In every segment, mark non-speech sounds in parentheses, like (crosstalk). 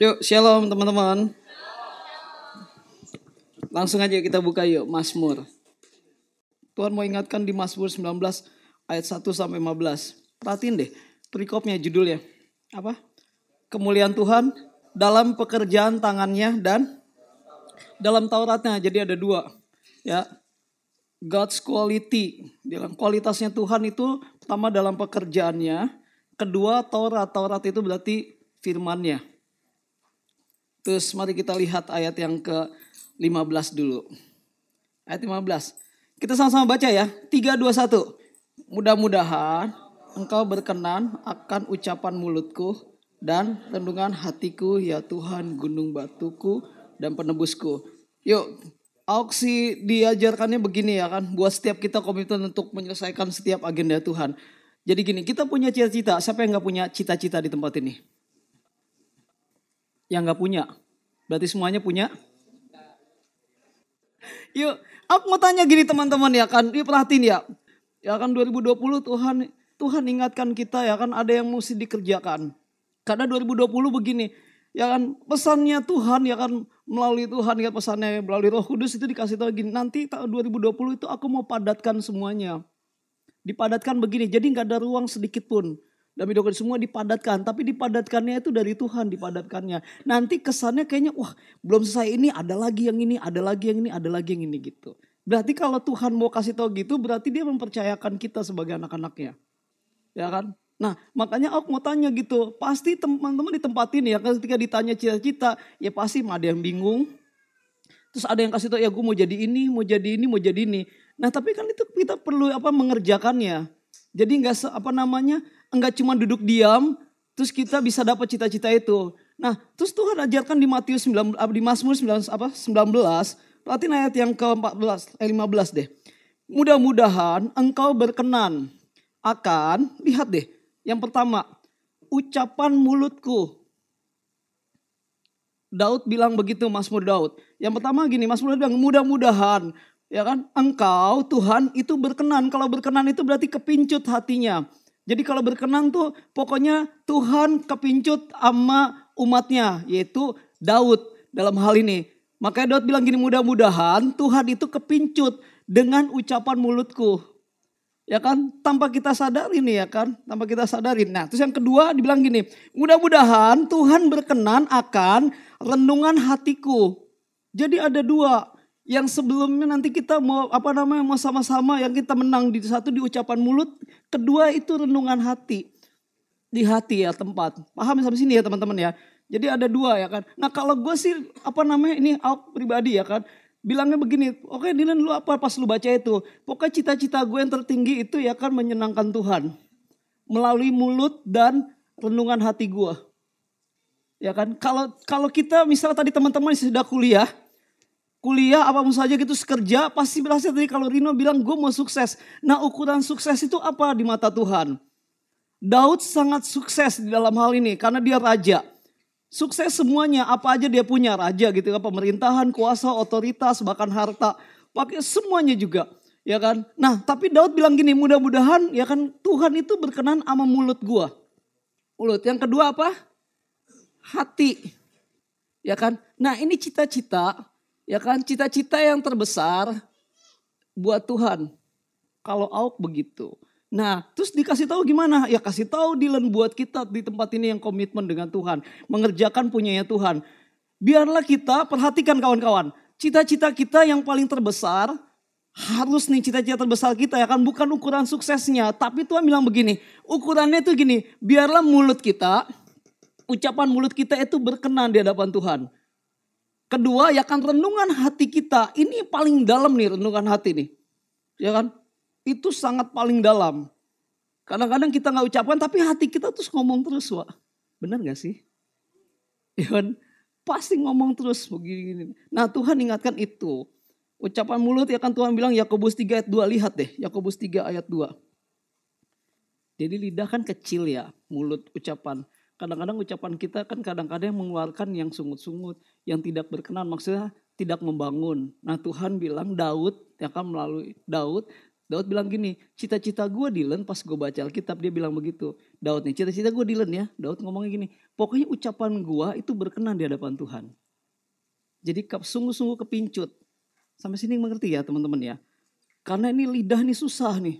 Yuk, shalom teman-teman. Langsung aja kita buka yuk Mazmur. Tuhan mau ingatkan di Mazmur 19 ayat 1 sampai 15. Perhatiin deh, perikopnya judulnya. Apa? Kemuliaan Tuhan dalam pekerjaan tangannya dan dalam Tauratnya. Jadi ada dua. Ya, God's quality. Dalam kualitasnya Tuhan itu pertama dalam pekerjaannya, kedua Taurat. Taurat itu berarti firmannya. Terus mari kita lihat ayat yang ke-15 dulu. Ayat 15. Kita sama-sama baca ya. 3 2 1. Mudah-mudahan engkau berkenan akan ucapan mulutku dan renungan hatiku ya Tuhan gunung batuku dan penebusku. Yuk, auksi diajarkannya begini ya kan. Buat setiap kita komitmen untuk menyelesaikan setiap agenda Tuhan. Jadi gini, kita punya cita-cita. Siapa yang gak punya cita-cita di tempat ini? Yang gak punya. Berarti semuanya punya? Yuk, aku mau tanya gini teman-teman ya kan. Yuk perhatiin ya. Ya kan 2020 Tuhan Tuhan ingatkan kita ya kan ada yang mesti dikerjakan. Karena 2020 begini, ya kan pesannya Tuhan ya kan melalui Tuhan ya pesannya melalui Roh Kudus itu dikasih tahu gini, nanti tahun 2020 itu aku mau padatkan semuanya. Dipadatkan begini, jadi nggak ada ruang sedikit pun. Dan video semua dipadatkan, tapi dipadatkannya itu dari Tuhan dipadatkannya. Nanti kesannya kayaknya wah belum selesai ini ada lagi yang ini, ada lagi yang ini, ada lagi yang ini gitu. Berarti kalau Tuhan mau kasih tahu gitu, berarti dia mempercayakan kita sebagai anak-anaknya. Ya kan? Nah makanya aku mau tanya gitu, pasti teman-teman di tempat ini ya ketika ditanya cita-cita, ya pasti ada yang bingung. Terus ada yang kasih tahu ya gue mau jadi ini, mau jadi ini, mau jadi ini. Nah tapi kan itu kita perlu apa mengerjakannya. Jadi nggak apa namanya enggak cuma duduk diam, terus kita bisa dapat cita-cita itu. Nah, terus Tuhan ajarkan di Matius 19 di Mazmur 19 apa 19, perhatiin ayat yang ke-14 eh 15 deh. Mudah-mudahan engkau berkenan akan lihat deh. Yang pertama, ucapan mulutku. Daud bilang begitu Mazmur Daud. Yang pertama gini, Mazmur Daud bilang mudah-mudahan ya kan engkau Tuhan itu berkenan. Kalau berkenan itu berarti kepincut hatinya. Jadi kalau berkenan tuh pokoknya Tuhan kepincut sama umatnya yaitu Daud dalam hal ini. Makanya Daud bilang gini mudah-mudahan Tuhan itu kepincut dengan ucapan mulutku. Ya kan tanpa kita sadarin ya kan tanpa kita sadarin. Nah terus yang kedua dibilang gini mudah-mudahan Tuhan berkenan akan renungan hatiku. Jadi ada dua yang sebelumnya nanti kita mau apa namanya mau sama-sama yang kita menang di satu di ucapan mulut, kedua itu renungan hati. Di hati ya tempat. Paham sampai sini ya teman-teman ya. Jadi ada dua ya kan. Nah kalau gue sih apa namanya ini aku pribadi ya kan. Bilangnya begini, oke okay, Dylan lu apa pas lu baca itu. Pokoknya cita-cita gue yang tertinggi itu ya kan menyenangkan Tuhan. Melalui mulut dan renungan hati gue. Ya kan, kalau kalau kita misalnya tadi teman-teman sudah kuliah, kuliah apa saja gitu sekerja pasti berhasil tadi kalau Rino bilang gue mau sukses. Nah ukuran sukses itu apa di mata Tuhan? Daud sangat sukses di dalam hal ini karena dia raja. Sukses semuanya apa aja dia punya raja gitu kan pemerintahan, kuasa, otoritas, bahkan harta. Pakai semuanya juga ya kan. Nah tapi Daud bilang gini mudah-mudahan ya kan Tuhan itu berkenan sama mulut gua. Mulut. Yang kedua apa? Hati. Ya kan. Nah ini cita-cita Ya kan cita-cita yang terbesar buat Tuhan. Kalau Auk begitu. Nah, terus dikasih tahu gimana? Ya kasih tahu Dylan buat kita di tempat ini yang komitmen dengan Tuhan, mengerjakan punyanya Tuhan. Biarlah kita perhatikan kawan-kawan, cita-cita kita yang paling terbesar harus nih cita-cita terbesar kita ya kan bukan ukuran suksesnya, tapi Tuhan bilang begini, ukurannya itu gini, biarlah mulut kita, ucapan mulut kita itu berkenan di hadapan Tuhan. Kedua, ya kan renungan hati kita. Ini paling dalam nih renungan hati nih. Ya kan? Itu sangat paling dalam. Kadang-kadang kita nggak ucapkan tapi hati kita terus ngomong terus, Wak. Benar gak sih? Ya kan? Pasti ngomong terus begini. Nah Tuhan ingatkan itu. Ucapan mulut ya kan Tuhan bilang Yakobus 3 ayat 2. Lihat deh Yakobus 3 ayat 2. Jadi lidah kan kecil ya mulut ucapan kadang-kadang ucapan kita kan kadang-kadang mengeluarkan yang sungut-sungut, yang tidak berkenan, maksudnya tidak membangun. Nah Tuhan bilang Daud, ya kan melalui Daud, Daud bilang gini, cita-cita gue Dylan pas gue baca Alkitab dia bilang begitu. Daud nih, cita-cita gue Dylan ya. Daud ngomongnya gini, pokoknya ucapan gue itu berkenan di hadapan Tuhan. Jadi sungguh-sungguh kepincut. Sampai sini mengerti ya teman-teman ya. Karena ini lidah nih susah nih.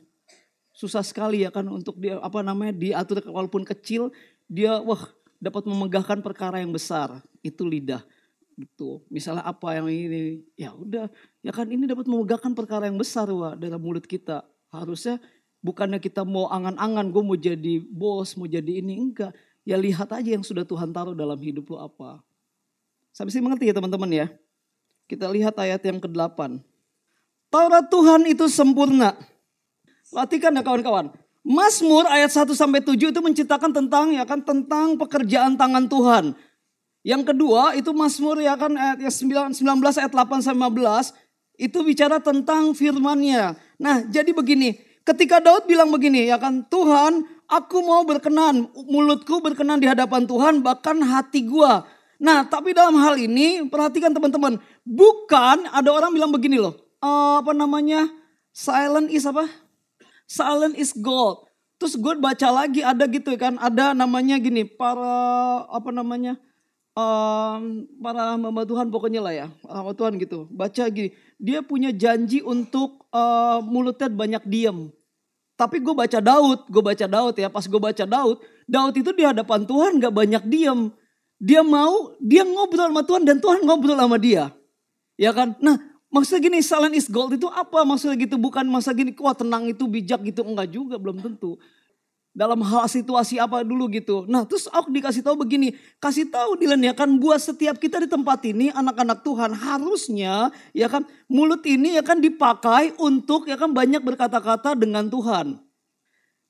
Susah sekali ya kan untuk dia apa namanya diatur walaupun kecil dia wah dapat memegahkan perkara yang besar. Itu lidah gitu. Misalnya apa yang ini, ya udah, ya kan ini dapat memegahkan perkara yang besar wah dalam mulut kita. Harusnya bukannya kita mau angan-angan, gue mau jadi bos, mau jadi ini enggak. Ya lihat aja yang sudah Tuhan taruh dalam hidup lo apa. Sampai sih mengerti ya teman-teman ya. Kita lihat ayat yang ke-8. Taurat Tuhan itu sempurna. Latihan ya kawan-kawan. Mazmur ayat 1 sampai 7 itu menceritakan tentang ya kan tentang pekerjaan tangan Tuhan. Yang kedua itu Mazmur ya kan ayat 19 ayat 8 sampai 15 itu bicara tentang firman-Nya. Nah, jadi begini, ketika Daud bilang begini ya kan, Tuhan, aku mau berkenan, mulutku berkenan di hadapan Tuhan bahkan hati gua. Nah, tapi dalam hal ini perhatikan teman-teman, bukan ada orang bilang begini loh. Uh, apa namanya? Silent is apa? Silent is gold. Terus gue baca lagi ada gitu kan, ada namanya gini, para apa namanya? um, para hamba Tuhan pokoknya lah ya, hamba Tuhan gitu. Baca gini, dia punya janji untuk uh, mulutnya banyak diam. Tapi gue baca Daud, gue baca Daud ya. Pas gue baca Daud, Daud itu di hadapan Tuhan gak banyak diam. Dia mau, dia ngobrol sama Tuhan dan Tuhan ngobrol sama dia. Ya kan? Nah, maksudnya gini, silent is gold itu apa? Maksudnya gitu, bukan masa gini, wah tenang itu bijak gitu. Enggak juga, belum tentu dalam hal situasi apa dulu gitu. Nah terus aku dikasih tahu begini, kasih tahu Dilan ya kan buat setiap kita di tempat ini anak-anak Tuhan harusnya ya kan mulut ini ya kan dipakai untuk ya kan banyak berkata-kata dengan Tuhan.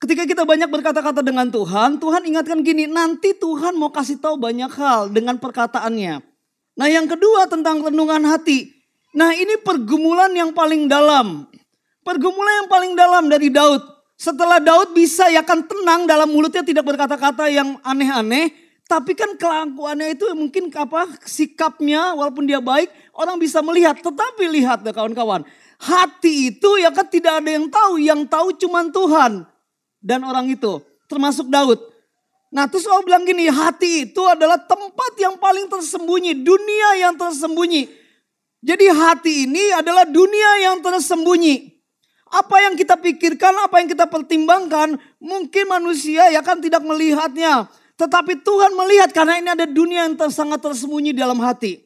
Ketika kita banyak berkata-kata dengan Tuhan, Tuhan ingatkan gini, nanti Tuhan mau kasih tahu banyak hal dengan perkataannya. Nah yang kedua tentang renungan hati. Nah ini pergumulan yang paling dalam. Pergumulan yang paling dalam dari Daud. Setelah Daud bisa ya kan tenang dalam mulutnya tidak berkata-kata yang aneh-aneh. Tapi kan kelakuannya itu mungkin apa sikapnya walaupun dia baik orang bisa melihat. Tetapi lihat ya kawan-kawan. Hati itu ya kan tidak ada yang tahu. Yang tahu cuma Tuhan. Dan orang itu termasuk Daud. Nah terus Allah bilang gini hati itu adalah tempat yang paling tersembunyi. Dunia yang tersembunyi. Jadi hati ini adalah dunia yang tersembunyi. Apa yang kita pikirkan, apa yang kita pertimbangkan, mungkin manusia ya kan tidak melihatnya. Tetapi Tuhan melihat karena ini ada dunia yang sangat tersembunyi dalam hati.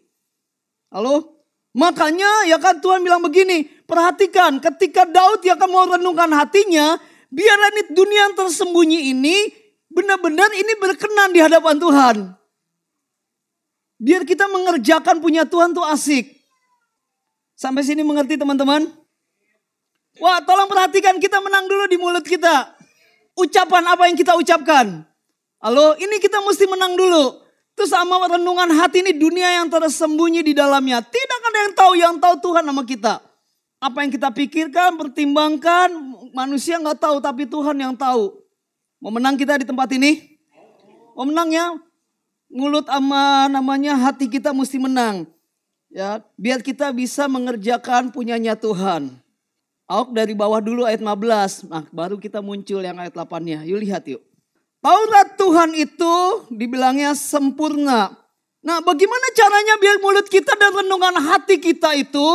Halo? Makanya ya kan Tuhan bilang begini, perhatikan ketika Daud ya kan mau renungkan hatinya, biarlah ini dunia yang tersembunyi ini benar-benar ini berkenan di hadapan Tuhan. Biar kita mengerjakan punya Tuhan tuh asik. Sampai sini mengerti teman-teman? Wah tolong perhatikan kita menang dulu di mulut kita. Ucapan apa yang kita ucapkan. Halo ini kita mesti menang dulu. Terus sama renungan hati ini dunia yang tersembunyi di dalamnya. Tidak ada yang tahu, yang tahu Tuhan sama kita. Apa yang kita pikirkan, pertimbangkan, manusia nggak tahu tapi Tuhan yang tahu. Mau menang kita di tempat ini? Mau menang ya? Mulut sama namanya hati kita mesti menang. Ya, biar kita bisa mengerjakan punyanya Tuhan. Auk dari bawah dulu ayat 15. Nah baru kita muncul yang ayat 8-nya. Yuk lihat yuk. Taurat Tuhan itu dibilangnya sempurna. Nah bagaimana caranya biar mulut kita dan renungan hati kita itu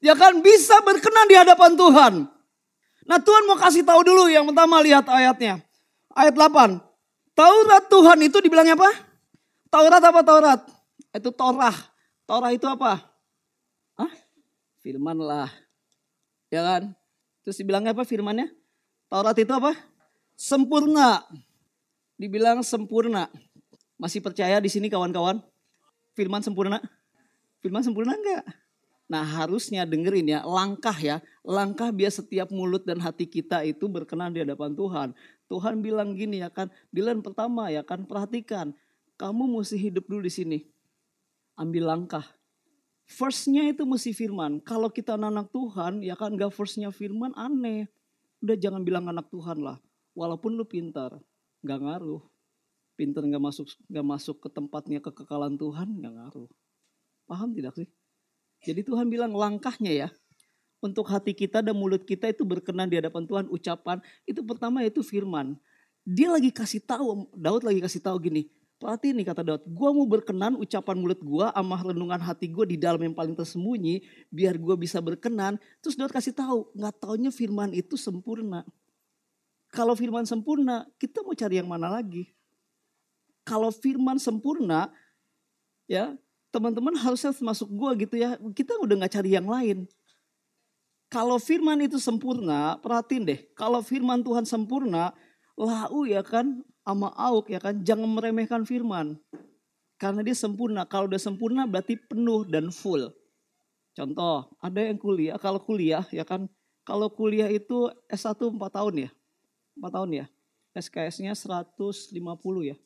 ya kan bisa berkenan di hadapan Tuhan. Nah Tuhan mau kasih tahu dulu yang pertama lihat ayatnya. Ayat 8. Taurat Tuhan itu dibilangnya apa? Taurat apa Taurat? Itu Torah. Torah itu apa? Hah? Firman lah. Ya kan? Terus dibilangnya apa firmannya? Taurat itu apa? Sempurna. Dibilang sempurna. Masih percaya di sini kawan-kawan? Firman sempurna? Firman sempurna enggak? Nah harusnya dengerin ya, langkah ya. Langkah biar setiap mulut dan hati kita itu berkenan di hadapan Tuhan. Tuhan bilang gini ya kan, Dilan pertama ya kan, perhatikan. Kamu mesti hidup dulu di sini. Ambil langkah Firstnya itu mesti firman. Kalau kita anak Tuhan, ya kan gak firstnya firman aneh. Udah jangan bilang anak Tuhan lah. Walaupun lu pintar, gak ngaruh. Pintar gak masuk gak masuk ke tempatnya kekekalan Tuhan, gak ngaruh. Paham tidak sih? Jadi Tuhan bilang langkahnya ya. untuk hati kita dan mulut kita itu berkenan di hadapan Tuhan ucapan itu pertama itu firman. Dia lagi kasih tahu, Daud lagi kasih tahu gini, Perhati nih kata Daud, gue mau berkenan ucapan mulut gue sama renungan hati gue di dalam yang paling tersembunyi, biar gue bisa berkenan. Terus Daud kasih tahu, nggak taunya firman itu sempurna. Kalau firman sempurna, kita mau cari yang mana lagi? Kalau firman sempurna, ya teman-teman harusnya masuk gue gitu ya, kita udah nggak cari yang lain. Kalau firman itu sempurna, perhatiin deh, kalau firman Tuhan sempurna, lau ya kan, sama auk ya kan, jangan meremehkan firman. Karena dia sempurna. Kalau udah sempurna berarti penuh dan full. Contoh, ada yang kuliah, kalau kuliah ya kan, kalau kuliah itu S1 4 tahun ya. 4 tahun ya. SKS-nya 150 ya.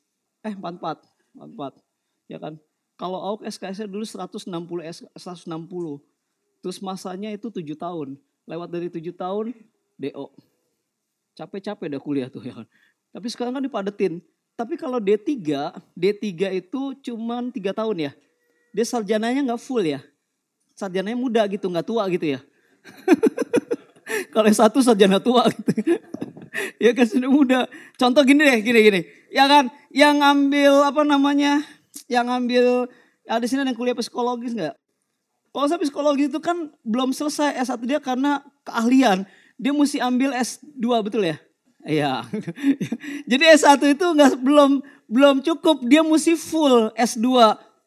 Eh 44, 44. Ya kan. Kalau AUK SKS-nya dulu 160 160. Terus masanya itu 7 tahun. Lewat dari 7 tahun DO. Capek-capek dah kuliah tuh (laughs) ya. Tapi sekarang kan dipadetin. Tapi kalau D3, D3 itu cuma tiga tahun ya. Dia sarjananya nggak full ya. Sarjananya muda gitu, nggak tua gitu ya. (laughs) kalau satu sarjana tua gitu. (laughs) ya kan sudah muda. Contoh gini deh, gini gini. Ya kan, yang ambil apa namanya, yang ambil ada ya sini yang kuliah psikologis nggak? Kalau saya psikologi itu kan belum selesai S1 dia karena keahlian. Dia mesti ambil S2 betul ya? Iya. (laughs) Jadi S1 itu nggak belum belum cukup, dia mesti full S2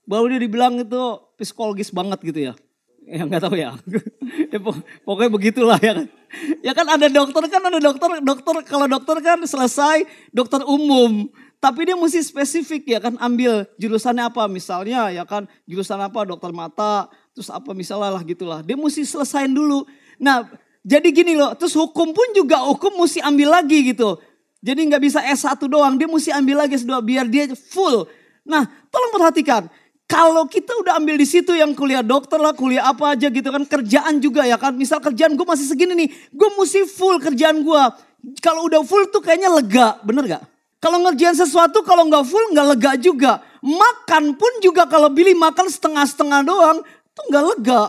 baru dia dibilang itu psikologis banget gitu ya. Ya nggak tahu ya. (laughs) ya pokoknya begitulah ya kan. Ya kan ada dokter kan ada dokter dokter kalau dokter kan selesai dokter umum. Tapi dia mesti spesifik ya kan ambil jurusannya apa misalnya ya kan jurusan apa dokter mata terus apa misalnya lah gitulah. Dia mesti selesain dulu. Nah jadi gini loh, terus hukum pun juga hukum mesti ambil lagi gitu. Jadi nggak bisa S1 doang, dia mesti ambil lagi S2 biar dia full. Nah, tolong perhatikan. Kalau kita udah ambil di situ yang kuliah dokter lah, kuliah apa aja gitu kan, kerjaan juga ya kan. Misal kerjaan gue masih segini nih, gue mesti full kerjaan gue. Kalau udah full tuh kayaknya lega, bener gak? Kalau ngerjain sesuatu kalau nggak full nggak lega juga. Makan pun juga kalau pilih makan setengah-setengah doang, tuh nggak lega.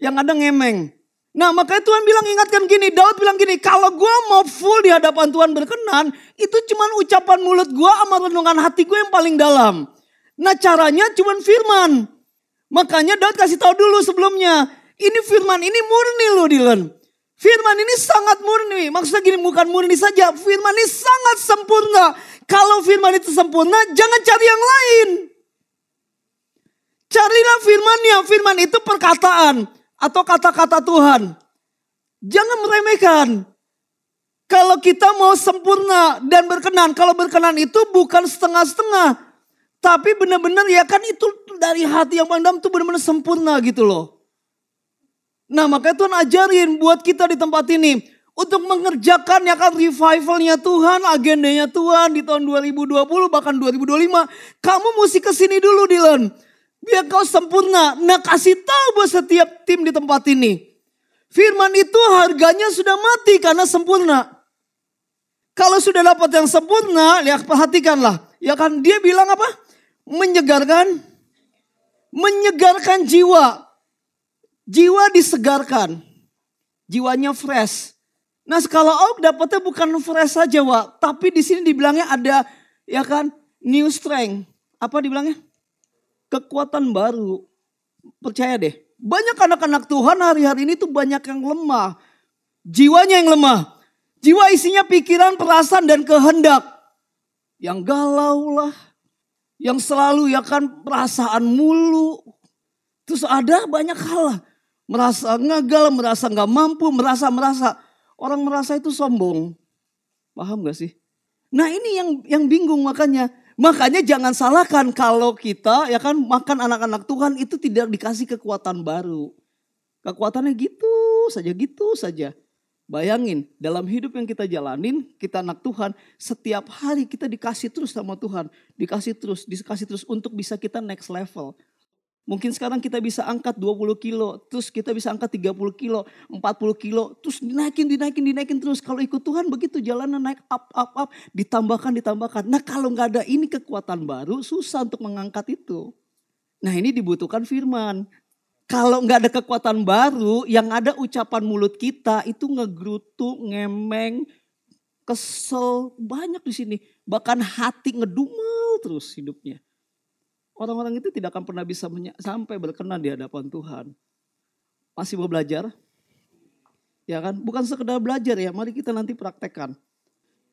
Yang ada ngemeng. Nah makanya Tuhan bilang ingatkan gini, Daud bilang gini, kalau gue mau full di hadapan Tuhan berkenan, itu cuma ucapan mulut gue sama renungan hati gue yang paling dalam. Nah caranya cuma firman. Makanya Daud kasih tahu dulu sebelumnya, ini firman ini murni loh Dylan. Firman ini sangat murni. Maksudnya gini bukan murni saja, firman ini sangat sempurna. Kalau firman itu sempurna, jangan cari yang lain. Carilah firmannya, firman itu perkataan atau kata-kata Tuhan. Jangan meremehkan. Kalau kita mau sempurna dan berkenan, kalau berkenan itu bukan setengah-setengah. Tapi benar-benar ya kan itu dari hati yang paling itu benar-benar sempurna gitu loh. Nah makanya Tuhan ajarin buat kita di tempat ini. Untuk mengerjakan ya kan revivalnya Tuhan, agendanya Tuhan di tahun 2020 bahkan 2025. Kamu mesti ke sini dulu Dylan Biar kau sempurna. Nah kasih tahu buat setiap tim di tempat ini. Firman itu harganya sudah mati karena sempurna. Kalau sudah dapat yang sempurna, lihat perhatikanlah. Ya kan dia bilang apa? Menyegarkan. Menyegarkan jiwa. Jiwa disegarkan. Jiwanya fresh. Nah kalau Auk dapatnya bukan fresh saja Wak. Tapi di sini dibilangnya ada ya kan new strength. Apa dibilangnya? Kekuatan baru. Percaya deh, banyak anak-anak Tuhan hari-hari ini tuh banyak yang lemah. Jiwanya yang lemah. Jiwa isinya pikiran, perasaan, dan kehendak. Yang galau lah. Yang selalu ya kan perasaan mulu. Terus ada banyak hal lah. Merasa ngagal, merasa nggak mampu, merasa-merasa. Orang merasa itu sombong. Paham gak sih? Nah ini yang yang bingung makanya. Makanya jangan salahkan kalau kita ya kan makan anak-anak Tuhan itu tidak dikasih kekuatan baru. Kekuatannya gitu saja, gitu saja. Bayangin dalam hidup yang kita jalanin, kita anak Tuhan, setiap hari kita dikasih terus sama Tuhan. Dikasih terus, dikasih terus untuk bisa kita next level. Mungkin sekarang kita bisa angkat 20 kilo, terus kita bisa angkat 30 kilo, 40 kilo, terus dinaikin, dinaikin, dinaikin terus. Kalau ikut Tuhan begitu jalanan naik up, up, up, ditambahkan, ditambahkan. Nah kalau nggak ada ini kekuatan baru, susah untuk mengangkat itu. Nah ini dibutuhkan firman. Kalau nggak ada kekuatan baru, yang ada ucapan mulut kita itu ngegerutu, ngemeng, kesel, banyak di sini. Bahkan hati ngedumel terus hidupnya. Orang-orang itu tidak akan pernah bisa sampai berkenan di hadapan Tuhan. Masih mau belajar? Ya kan? Bukan sekedar belajar ya, mari kita nanti praktekkan.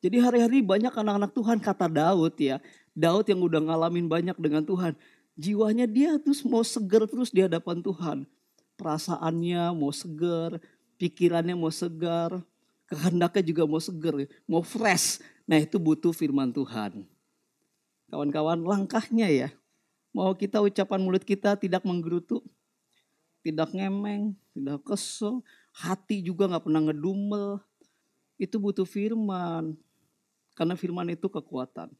Jadi hari-hari banyak anak-anak Tuhan kata Daud ya. Daud yang udah ngalamin banyak dengan Tuhan. Jiwanya dia terus mau seger terus di hadapan Tuhan. Perasaannya mau seger, pikirannya mau segar, kehendaknya juga mau seger, mau fresh. Nah itu butuh firman Tuhan. Kawan-kawan langkahnya ya. Mau kita ucapan mulut kita tidak menggerutu, tidak ngemeng, tidak kesel, hati juga nggak pernah ngedumel. Itu butuh firman. Karena firman itu kekuatan.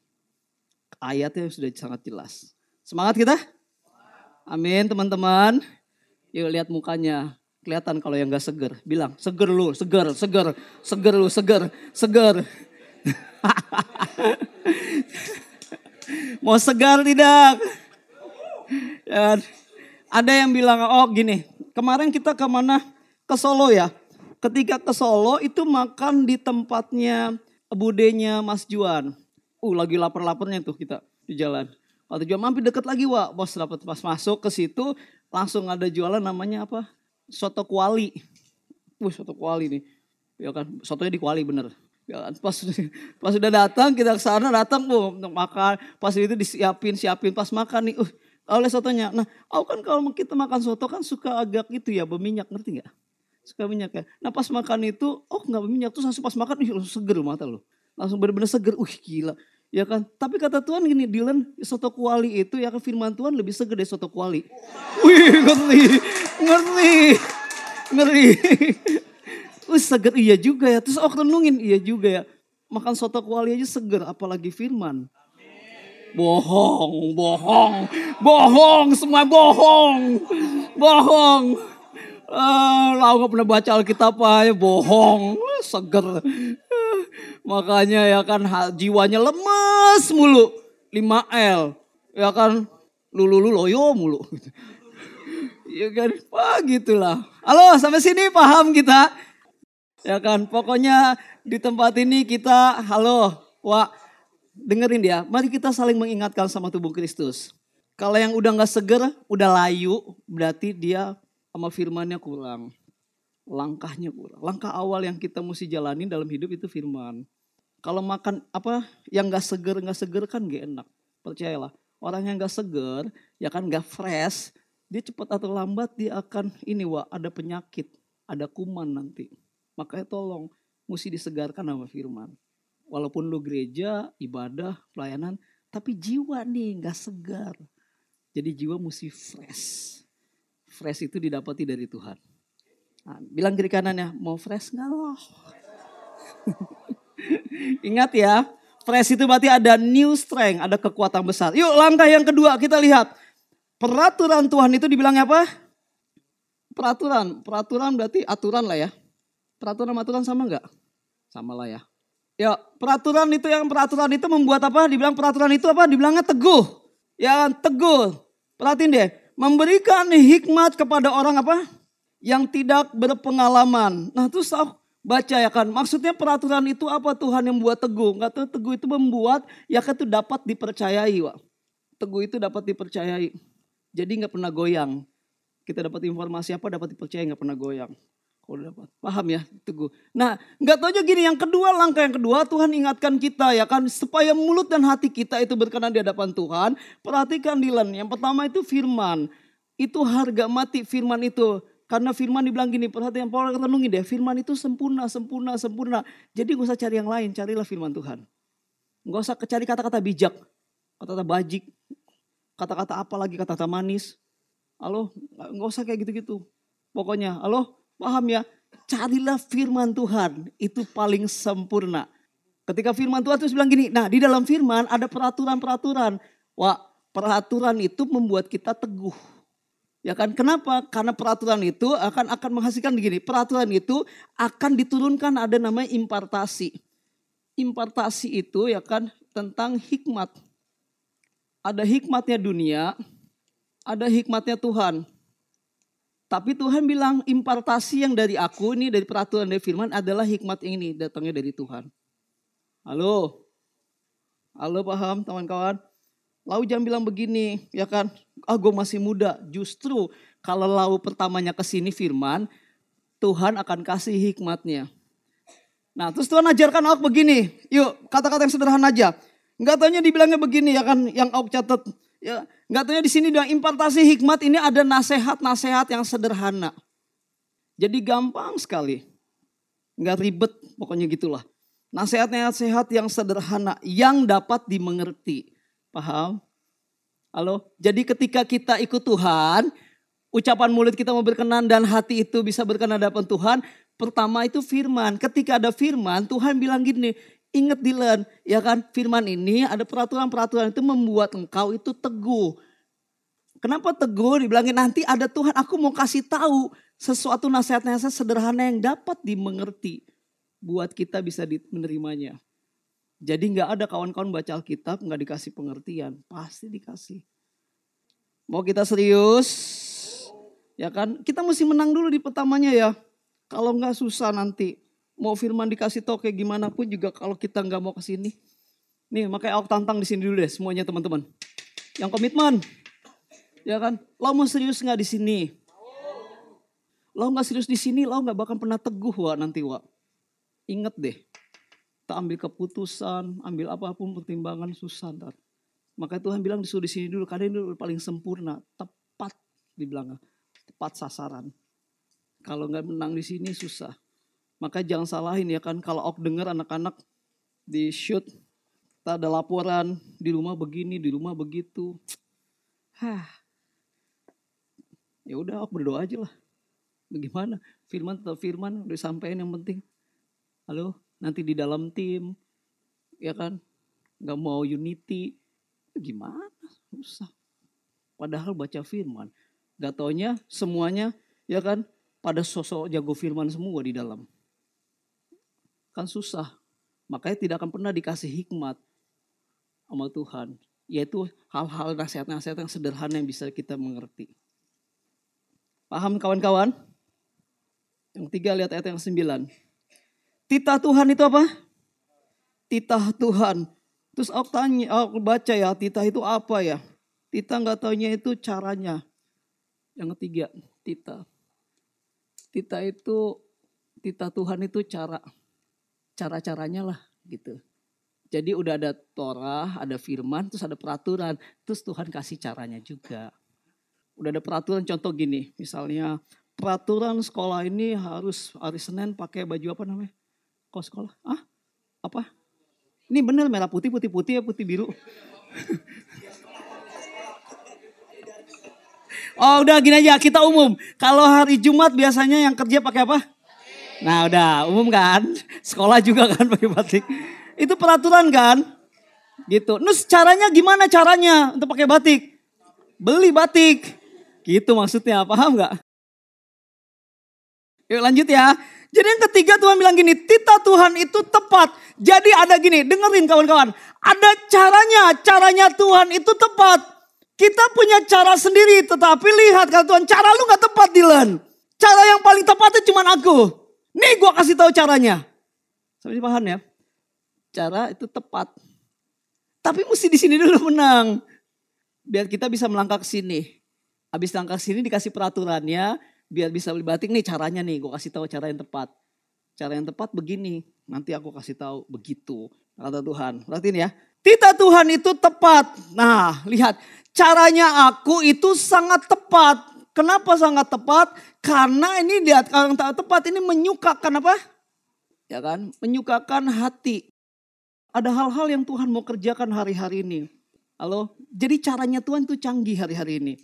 Ayatnya sudah sangat jelas. Semangat kita? Amin teman-teman. Yuk lihat mukanya. Kelihatan kalau yang gak seger. Bilang, seger lu, seger, seger, seger lu, seger, seger. (laughs) Mau segar tidak? Ada yang bilang, oh gini, kemarin kita ke mana? Ke Solo ya. Ketika ke Solo itu makan di tempatnya budenya Mas Juan. Uh lagi lapar-laparnya tuh kita di jalan. Waktu jual mampir deket lagi Wak. Bos dapat pas masuk ke situ langsung ada jualan namanya apa? Soto kuali. Wih soto kuali nih. Ya kan, sotonya di kuali bener. Ya kan, pas pas sudah datang kita ke sana datang bu untuk makan. Pas itu disiapin siapin pas makan nih. Uh, oleh sotonya. Nah, aku kan kalau kita makan soto kan suka agak gitu ya berminyak ngerti nggak? suka minyak ya. Nah pas makan itu, oh nggak minyak tuh langsung pas makan, ih langsung seger mata lo. Langsung bener-bener seger, uh gila. Ya kan, tapi kata Tuhan gini, Dylan, soto kuali itu ya kan firman Tuhan lebih seger dari soto kuali. Wih, ngerti, ngerti, ngeri. Wih seger, iya juga ya. Terus oh renungin, iya juga ya. Makan soto kuali aja seger, apalagi firman. Bohong, bohong, bohong, semua bohong, bohong. Ah, lau gak pernah baca Alkitab aja bohong, seger. Makanya ya kan jiwanya lemes mulu. 5L. Ya kan lulu lulu loyo mulu. ya kan, wah gitulah. Halo sampai sini paham kita? Ya kan, pokoknya di tempat ini kita, halo, wah dengerin dia. Mari kita saling mengingatkan sama tubuh Kristus. Kalau yang udah gak seger, udah layu, berarti dia sama firmannya kurang. Langkahnya kurang. Langkah awal yang kita mesti jalani dalam hidup itu firman. Kalau makan apa yang gak seger, gak seger kan gak enak. Percayalah. Orang yang gak seger, ya kan gak fresh, dia cepat atau lambat dia akan ini wah ada penyakit, ada kuman nanti. Makanya tolong mesti disegarkan sama firman. Walaupun lu gereja, ibadah, pelayanan, tapi jiwa nih gak segar. Jadi jiwa mesti fresh fresh itu didapati dari Tuhan. Nah, bilang kiri kanannya, mau fresh nggak loh? (laughs) Ingat ya, fresh itu berarti ada new strength, ada kekuatan besar. Yuk langkah yang kedua kita lihat. Peraturan Tuhan itu dibilang apa? Peraturan, peraturan berarti aturan lah ya. Peraturan aturan sama nggak? Sama lah ya. Ya peraturan itu yang peraturan itu membuat apa? Dibilang peraturan itu apa? Dibilangnya teguh. Ya teguh. Perhatiin deh memberikan hikmat kepada orang apa? Yang tidak berpengalaman. Nah terus aku baca ya kan. Maksudnya peraturan itu apa Tuhan yang membuat teguh? Enggak tahu teguh itu membuat ya kan itu dapat dipercayai. Wak. Teguh itu dapat dipercayai. Jadi nggak pernah goyang. Kita dapat informasi apa dapat dipercaya nggak pernah goyang. Dapat. Paham ya teguh. Nah nggak tahu aja gini yang kedua langkah yang kedua Tuhan ingatkan kita ya kan. Supaya mulut dan hati kita itu berkenan di hadapan Tuhan. Perhatikan Dilan. Yang pertama itu firman. Itu harga mati firman itu. Karena firman dibilang gini, perhatian Paul renungi deh, firman itu sempurna, sempurna, sempurna. Jadi gak usah cari yang lain, carilah firman Tuhan. Gak usah cari kata-kata bijak, kata-kata bajik, kata-kata apa lagi, kata-kata manis. Halo, gak usah kayak gitu-gitu. Pokoknya, halo, Paham ya? Carilah firman Tuhan, itu paling sempurna. Ketika firman Tuhan terus bilang gini, nah di dalam firman ada peraturan-peraturan. Wah, peraturan itu membuat kita teguh. Ya kan? Kenapa? Karena peraturan itu akan akan menghasilkan begini. Peraturan itu akan diturunkan ada namanya impartasi. Impartasi itu ya kan tentang hikmat. Ada hikmatnya dunia, ada hikmatnya Tuhan. Tapi Tuhan bilang impartasi yang dari aku ini dari peraturan dari firman adalah hikmat ini datangnya dari Tuhan. Halo. Halo paham teman-kawan? Lalu jangan bilang begini, ya kan? Ah gue masih muda. Justru kalau lalu pertamanya ke sini firman, Tuhan akan kasih hikmatnya. Nah terus Tuhan ajarkan Auk begini. Yuk kata-kata yang sederhana aja. Enggak tanya dibilangnya begini ya kan yang Auk catat. Ya, enggak tanya di sini dengan impartasi hikmat ini ada nasihat-nasihat yang sederhana. Jadi gampang sekali. Enggak ribet pokoknya gitulah. Nasihat-nasihat yang sederhana yang dapat dimengerti. Paham? Halo? Jadi ketika kita ikut Tuhan, ucapan mulut kita mau berkenan dan hati itu bisa berkenan hadapan Tuhan, pertama itu firman. Ketika ada firman, Tuhan bilang gini, ingat Dylan, ya kan firman ini ada peraturan-peraturan itu membuat engkau itu teguh. Kenapa teguh? Dibilangin nanti ada Tuhan, aku mau kasih tahu sesuatu nasihat-nasihat sederhana yang dapat dimengerti buat kita bisa menerimanya. Jadi nggak ada kawan-kawan baca Alkitab nggak dikasih pengertian, pasti dikasih. Mau kita serius, ya kan? Kita mesti menang dulu di pertamanya ya. Kalau nggak susah nanti. Mau firman dikasih tau kayak gimana pun juga kalau kita nggak mau ke sini. Nih makanya aku tantang di sini dulu deh semuanya teman-teman. Yang komitmen, ya kan? Lo mau serius nggak di sini? Lo nggak serius di sini, lo nggak bakal pernah teguh wa nanti wa. Ingat deh, kita ambil keputusan, ambil apa pun pertimbangan susah. Ntar. Maka Tuhan bilang disuruh di sini dulu, karena ini paling sempurna, tepat dibilang, tepat sasaran. Kalau nggak menang di sini susah. Maka jangan salahin ya kan, kalau ok dengar anak-anak di shoot, tak ada laporan di rumah begini, di rumah begitu. Hah. Ya udah, ok berdoa aja lah. Bagaimana? Firman tetap firman, udah sampein yang penting. Halo, nanti di dalam tim, ya kan, nggak mau unity, gimana? Susah. Padahal baca firman, gak taunya semuanya, ya kan, pada sosok jago firman semua di dalam. Kan susah. Makanya tidak akan pernah dikasih hikmat sama Tuhan. Yaitu hal-hal nasihat-nasihat yang sederhana yang bisa kita mengerti. Paham kawan-kawan? Yang tiga lihat ayat yang sembilan. Titah Tuhan itu apa? Titah Tuhan. Terus aku tanya, aku baca ya, titah itu apa ya? Titah nggak taunya itu caranya. Yang ketiga, titah. Titah itu, titah Tuhan itu cara. Cara-caranya lah gitu. Jadi udah ada Torah, ada firman, terus ada peraturan. Terus Tuhan kasih caranya juga. Udah ada peraturan contoh gini, misalnya peraturan sekolah ini harus hari Senin pakai baju apa namanya? Kau sekolah? Ah? Apa? Ini bener merah putih, putih putih ya putih biru. (laughs) oh udah gini aja kita umum. Kalau hari Jumat biasanya yang kerja pakai apa? Nah udah umum kan. Sekolah juga kan pakai batik. Itu peraturan kan? Gitu. Nus caranya gimana caranya untuk pakai batik? Beli batik. Gitu maksudnya paham nggak? Yuk lanjut ya. Jadi yang ketiga Tuhan bilang gini, titah Tuhan itu tepat. Jadi ada gini, dengerin kawan-kawan. Ada caranya, caranya Tuhan itu tepat. Kita punya cara sendiri, tetapi lihat kalau Tuhan, cara lu gak tepat Dylan. Cara yang paling tepat itu cuma aku. Nih gue kasih tahu caranya. Sampai paham ya? Cara itu tepat. Tapi mesti di sini dulu menang. Biar kita bisa melangkah ke sini. Habis langkah ke sini dikasih peraturannya, biar bisa beli batik nih caranya nih gue kasih tahu cara yang tepat cara yang tepat begini nanti aku kasih tahu begitu kata Tuhan perhatiin ya titah Tuhan itu tepat nah lihat caranya aku itu sangat tepat kenapa sangat tepat karena ini lihat kalau tepat ini menyukakan apa ya kan menyukakan hati ada hal-hal yang Tuhan mau kerjakan hari-hari ini halo jadi caranya Tuhan itu canggih hari-hari ini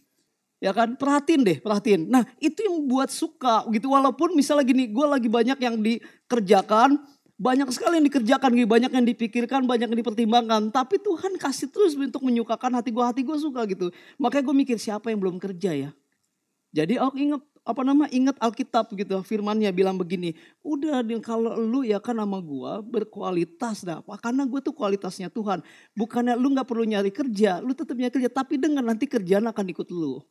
Ya kan, perhatiin deh, perhatiin. Nah itu yang buat suka gitu. Walaupun misalnya gini, gue lagi banyak yang dikerjakan, banyak sekali yang dikerjakan, banyak yang dipikirkan, banyak yang dipertimbangkan. Tapi Tuhan kasih terus untuk menyukakan hati gue, hati gue suka gitu. Makanya gue mikir siapa yang belum kerja ya. Jadi aku inget apa nama ingat Alkitab gitu firmannya bilang begini udah kalau lu ya kan sama gue berkualitas dah karena gue tuh kualitasnya Tuhan bukannya lu nggak perlu nyari kerja lu tetap nyari kerja tapi dengan nanti kerjaan akan ikut lu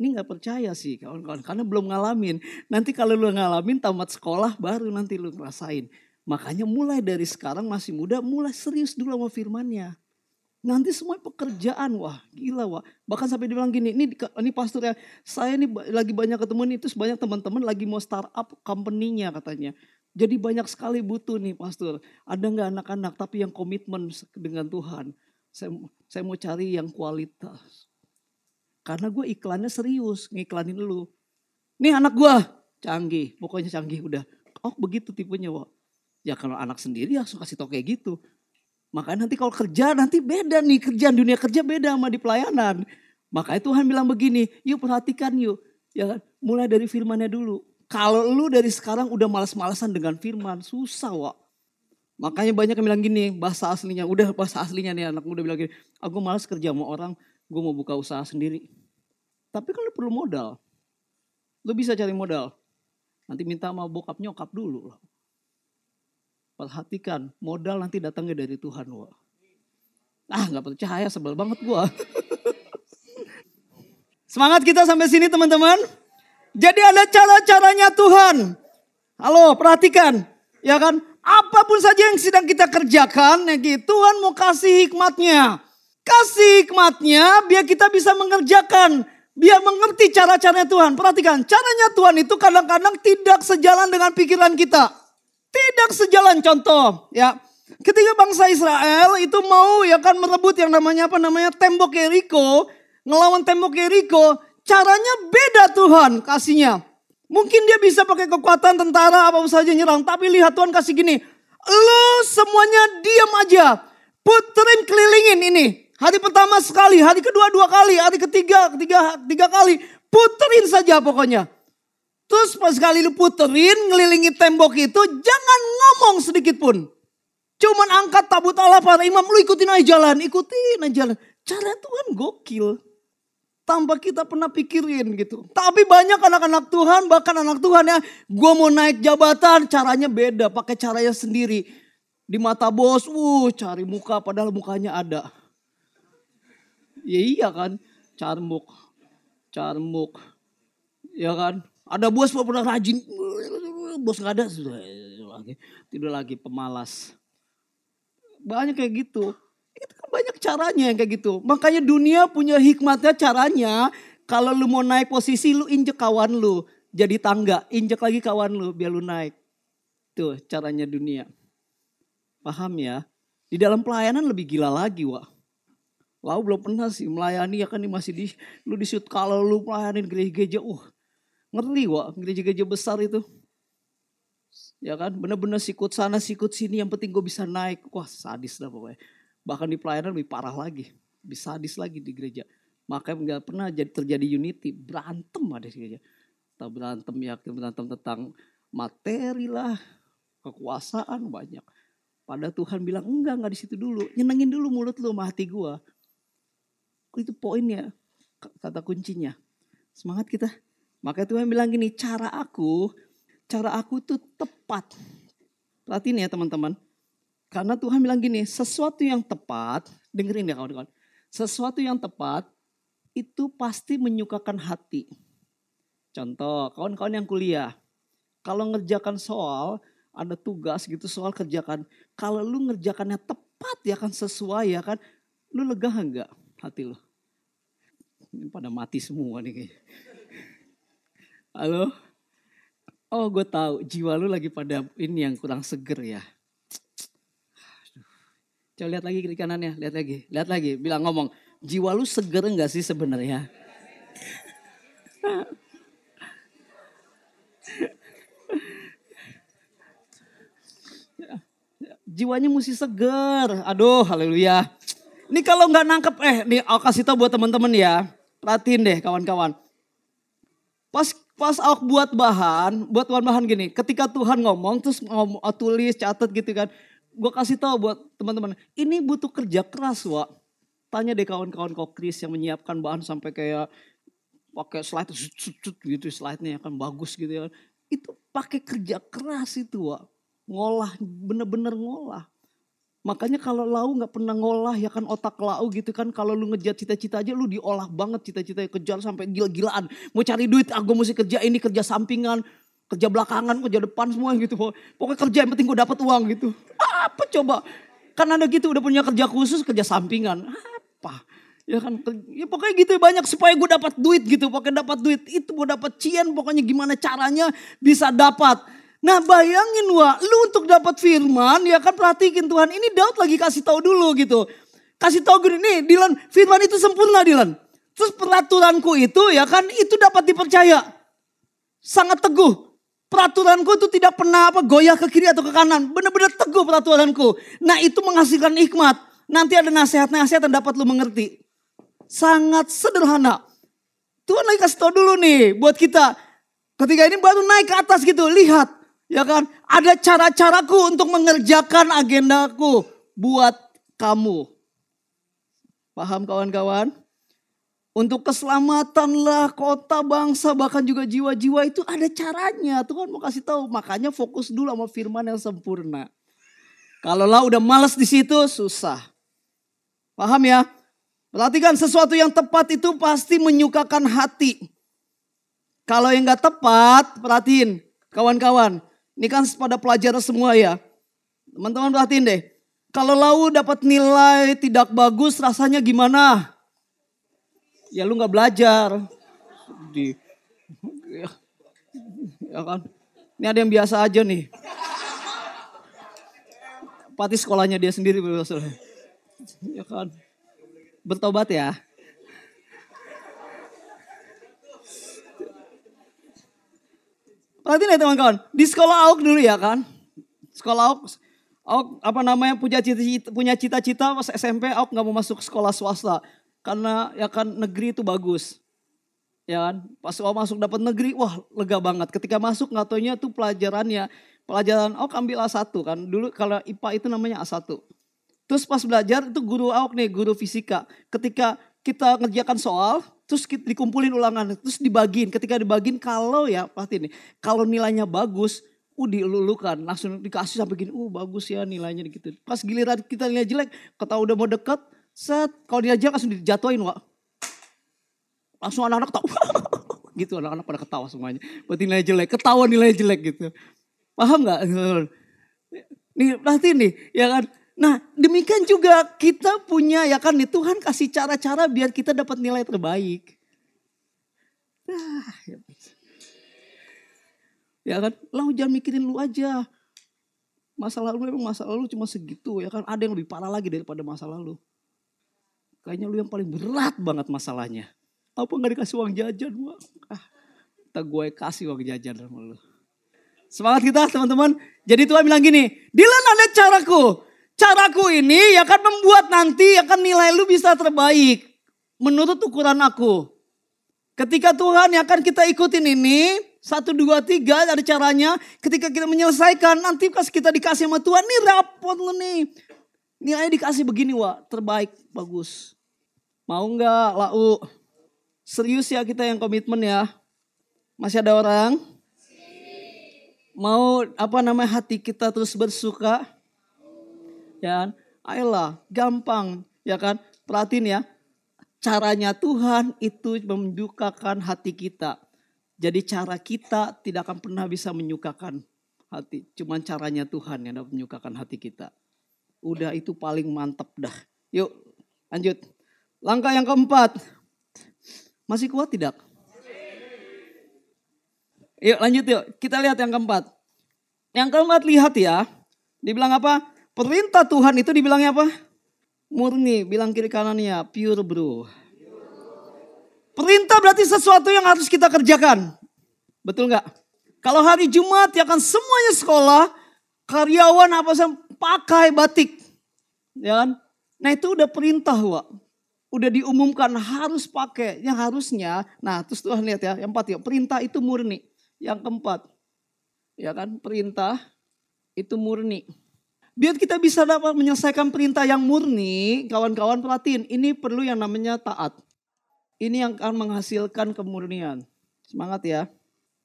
Ini nggak percaya sih kawan-kawan, karena belum ngalamin. Nanti kalau lu ngalamin tamat sekolah baru nanti lu ngerasain. Makanya mulai dari sekarang masih muda, mulai serius dulu sama firmannya. Nanti semua pekerjaan, wah gila wah. Bahkan sampai dibilang gini, ini ini pastor ya, saya ini lagi banyak ketemu nih, terus banyak teman-teman lagi mau startup company-nya katanya. Jadi banyak sekali butuh nih pastor. Ada nggak anak-anak tapi yang komitmen dengan Tuhan. Saya, saya mau cari yang kualitas. Karena gue iklannya serius, ngiklanin lu. Nih anak gue, canggih, pokoknya canggih udah. Oh begitu tipenya wah. Ya kalau anak sendiri ya kasih tau kayak gitu. Makanya nanti kalau kerja nanti beda nih kerjaan dunia kerja beda sama di pelayanan. Makanya Tuhan bilang begini, yuk perhatikan yuk. Ya kan? mulai dari firmannya dulu. Kalau lu dari sekarang udah malas-malasan dengan firman, susah wak. Makanya banyak yang bilang gini, bahasa aslinya, udah bahasa aslinya nih anak muda bilang gini, aku malas kerja sama orang, gue mau buka usaha sendiri. Tapi kan lu perlu modal. Lu bisa cari modal. Nanti minta sama bokap nyokap dulu. Perhatikan, modal nanti datangnya dari Tuhan. Wah. Ah gak percaya, sebel banget gua. Semangat kita sampai sini teman-teman. Jadi ada cara-caranya Tuhan. Halo, perhatikan. Ya kan? Apa pun saja yang sedang kita kerjakan, ya gitu, Tuhan mau kasih hikmatnya. Kasih hikmatnya biar kita bisa mengerjakan. Biar mengerti cara-caranya Tuhan. Perhatikan, caranya Tuhan itu kadang-kadang tidak sejalan dengan pikiran kita. Tidak sejalan contoh ya. Ketika bangsa Israel itu mau ya kan merebut yang namanya apa namanya tembok Yeriko, ngelawan tembok Yeriko, caranya beda Tuhan kasihnya. Mungkin dia bisa pakai kekuatan tentara apa saja nyerang, tapi lihat Tuhan kasih gini, lu semuanya diam aja, puterin kelilingin ini. Hari pertama sekali, hari kedua dua kali, hari ketiga tiga tiga kali, puterin saja pokoknya. Terus pas sekali lu puterin ngelilingi tembok itu jangan ngomong sedikit pun. Cuman angkat tabut Allah para imam lu ikutin aja jalan, ikutin aja jalan. Cara Tuhan gokil. Tanpa kita pernah pikirin gitu. Tapi banyak anak-anak Tuhan, bahkan anak Tuhan ya. Gue mau naik jabatan, caranya beda. Pakai caranya sendiri. Di mata bos, uh cari muka padahal mukanya ada. Ya iya kan, carmuk. Carmuk. Ya kan, ada bos pernah rajin, bos nggak ada sudah lagi tidur lagi pemalas. Banyak kayak gitu. Itu kan banyak caranya yang kayak gitu. Makanya dunia punya hikmatnya caranya. Kalau lu mau naik posisi lu injek kawan lu. Jadi tangga, injek lagi kawan lu biar lu naik. Tuh caranya dunia. Paham ya? Di dalam pelayanan lebih gila lagi, Wak. Lau belum pernah sih melayani ya kan masih di lu disut kalau lu melayanin gereja-gereja, uh Ngeri wah gereja-gereja besar itu. Ya kan bener-bener sikut sana sikut sini yang penting gue bisa naik. Wah sadis lah pokoknya. Bahkan di pelayanan lebih parah lagi. Bisa sadis lagi di gereja. Makanya nggak pernah jadi terjadi unity. Berantem ada di gereja. Kita berantem ya berantem tentang materi lah. Kekuasaan banyak. Pada Tuhan bilang enggak enggak di situ dulu. Nyenengin dulu mulut lu sama hati gue. Itu poinnya. Kata kuncinya. Semangat kita. Maka Tuhan bilang gini, cara aku, cara aku itu tepat. Perhatiin ya teman-teman. Karena Tuhan bilang gini, sesuatu yang tepat, dengerin ya kawan-kawan. Sesuatu yang tepat itu pasti menyukakan hati. Contoh, kawan-kawan yang kuliah. Kalau ngerjakan soal, ada tugas gitu soal kerjakan. Kalau lu ngerjakannya tepat ya kan sesuai ya kan. Lu lega enggak hati lu? Ini pada mati semua nih. Halo? Oh gue tahu jiwa lu lagi pada ini yang kurang seger ya. Coba lihat lagi kiri kanannya, lihat lagi, lihat lagi, bilang ngomong, jiwa lu seger enggak sih sebenarnya? Jiwanya mesti seger. Aduh, haleluya. Ini kalau nggak nangkep, eh, nih aku kasih tau buat teman-teman ya. Perhatiin deh kawan-kawan. Pas pas aku buat bahan, buat bahan-bahan gini, ketika Tuhan ngomong terus ngomong, oh, tulis, catat gitu kan. Gue kasih tahu buat teman-teman, ini butuh kerja keras, Wak. Tanya deh kawan-kawan kokris yang menyiapkan bahan sampai kayak pakai slide gitu slide-nya kan bagus gitu ya. Itu pakai kerja keras itu, Wak. Ngolah, bener-bener ngolah. Makanya kalau lau nggak pernah ngolah ya kan otak lau gitu kan. Kalau lu ngejar cita-cita aja lu diolah banget cita-cita kejar sampai gila-gilaan. Mau cari duit, ah gue mesti kerja ini, kerja sampingan, kerja belakangan, kerja depan semua gitu. Pokoknya kerja yang penting gue dapat uang gitu. Apa coba? Kan ada gitu udah punya kerja khusus, kerja sampingan. Apa? Ya kan, ya pokoknya gitu banyak supaya gue dapat duit gitu. Pokoknya dapat duit itu gue dapat cian. Pokoknya gimana caranya bisa dapat. Nah bayangin wah, lu untuk dapat firman ya kan perhatikan Tuhan. Ini Daud lagi kasih tahu dulu gitu. Kasih tahu gini, nih Dilan firman itu sempurna Dilan. Terus peraturanku itu ya kan itu dapat dipercaya. Sangat teguh. Peraturanku itu tidak pernah apa goyah ke kiri atau ke kanan. Benar-benar teguh peraturanku. Nah itu menghasilkan hikmat. Nanti ada nasihat-nasihat yang dapat lu mengerti. Sangat sederhana. Tuhan lagi kasih tahu dulu nih buat kita. Ketika ini baru naik ke atas gitu. Lihat Ya kan? Ada cara-caraku untuk mengerjakan agendaku buat kamu. Paham kawan-kawan? Untuk keselamatanlah kota, bangsa, bahkan juga jiwa-jiwa itu ada caranya. Tuhan mau kasih tahu. Makanya fokus dulu sama firman yang sempurna. Kalau lah udah males di situ, susah. Paham ya? Perhatikan sesuatu yang tepat itu pasti menyukakan hati. Kalau yang gak tepat, perhatiin kawan-kawan. Ini kan pada pelajaran semua ya. Teman-teman perhatiin deh. Kalau lau dapat nilai tidak bagus rasanya gimana? Ya lu nggak belajar. Di, ya, ya kan. Ini ada yang biasa aja nih. Pati sekolahnya dia sendiri. Ya kan. Bertobat ya. Perhatiin ya teman-teman, di sekolah AUK dulu ya kan. Sekolah AUK, AUK apa namanya punya cita-cita, punya cita-cita pas SMP AUK nggak mau masuk sekolah swasta. Karena ya kan negeri itu bagus. Ya kan, pas AUK masuk dapat negeri, wah lega banget. Ketika masuk nggak taunya tuh pelajarannya, pelajaran AUK ambil A1 kan. Dulu kalau IPA itu namanya A1. Terus pas belajar itu guru AUK nih, guru fisika. Ketika kita ngerjakan soal, terus dikumpulin ulangan, terus dibagiin. Ketika dibagiin kalau ya, pasti nih, kalau nilainya bagus, uh dilulukan, langsung dikasih sampai gini, uh bagus ya nilainya gitu. Pas giliran kita nilai jelek, kata udah mau deket, set, kalau nilai jelek langsung dijatuhin, Wak. Langsung anak-anak ketawa, (laughs) gitu anak-anak pada ketawa semuanya. Buat nilai jelek, ketawa nilai jelek gitu. Paham gak? (laughs) Nih, pasti nih, ya kan? Nah demikian juga kita punya ya kan nih Tuhan kasih cara-cara biar kita dapat nilai terbaik. Nah, ya. ya kan, lau jangan mikirin lu aja. Masa lalu memang masa lalu cuma segitu ya kan. Ada yang lebih parah lagi daripada masa lalu. Kayaknya lu yang paling berat banget masalahnya. Apa nggak dikasih uang jajan? Wah, ah, kita gue kasih uang jajan sama lu. Semangat kita teman-teman. Jadi Tuhan bilang gini, Dilan ada caraku. Caraku ini akan membuat nanti akan nilai lu bisa terbaik. Menurut ukuran aku. Ketika Tuhan yang akan kita ikutin ini, satu, dua, tiga ada caranya. Ketika kita menyelesaikan, nanti pas kita dikasih sama Tuhan, nih rapot lu nih. Nilainya dikasih begini, Wak. Terbaik, bagus. Mau nggak, lau? Serius ya kita yang komitmen ya. Masih ada orang? Mau apa namanya hati kita terus bersuka? Ya kan? Ayolah, gampang, ya kan? Perhatiin ya, caranya Tuhan itu menyukakan hati kita. Jadi cara kita tidak akan pernah bisa menyukakan hati. Cuman caranya Tuhan yang dapat menyukakan hati kita. Udah itu paling mantap dah. Yuk lanjut. Langkah yang keempat. Masih kuat tidak? Yuk lanjut yuk. Kita lihat yang keempat. Yang keempat lihat ya. Dibilang apa? Perintah Tuhan itu dibilangnya apa? Murni, bilang kiri kanannya, pure bro. Perintah berarti sesuatu yang harus kita kerjakan. Betul nggak? Kalau hari Jumat ya kan semuanya sekolah, karyawan apa sih pakai batik. Ya kan? Nah itu udah perintah Wak. Udah diumumkan harus pakai. Yang harusnya, nah terus Tuhan lihat ya, yang empat ya, perintah itu murni. Yang keempat, ya kan perintah itu murni. Biar kita bisa dapat menyelesaikan perintah yang murni, kawan-kawan perhatiin, ini perlu yang namanya taat. Ini yang akan menghasilkan kemurnian. Semangat ya.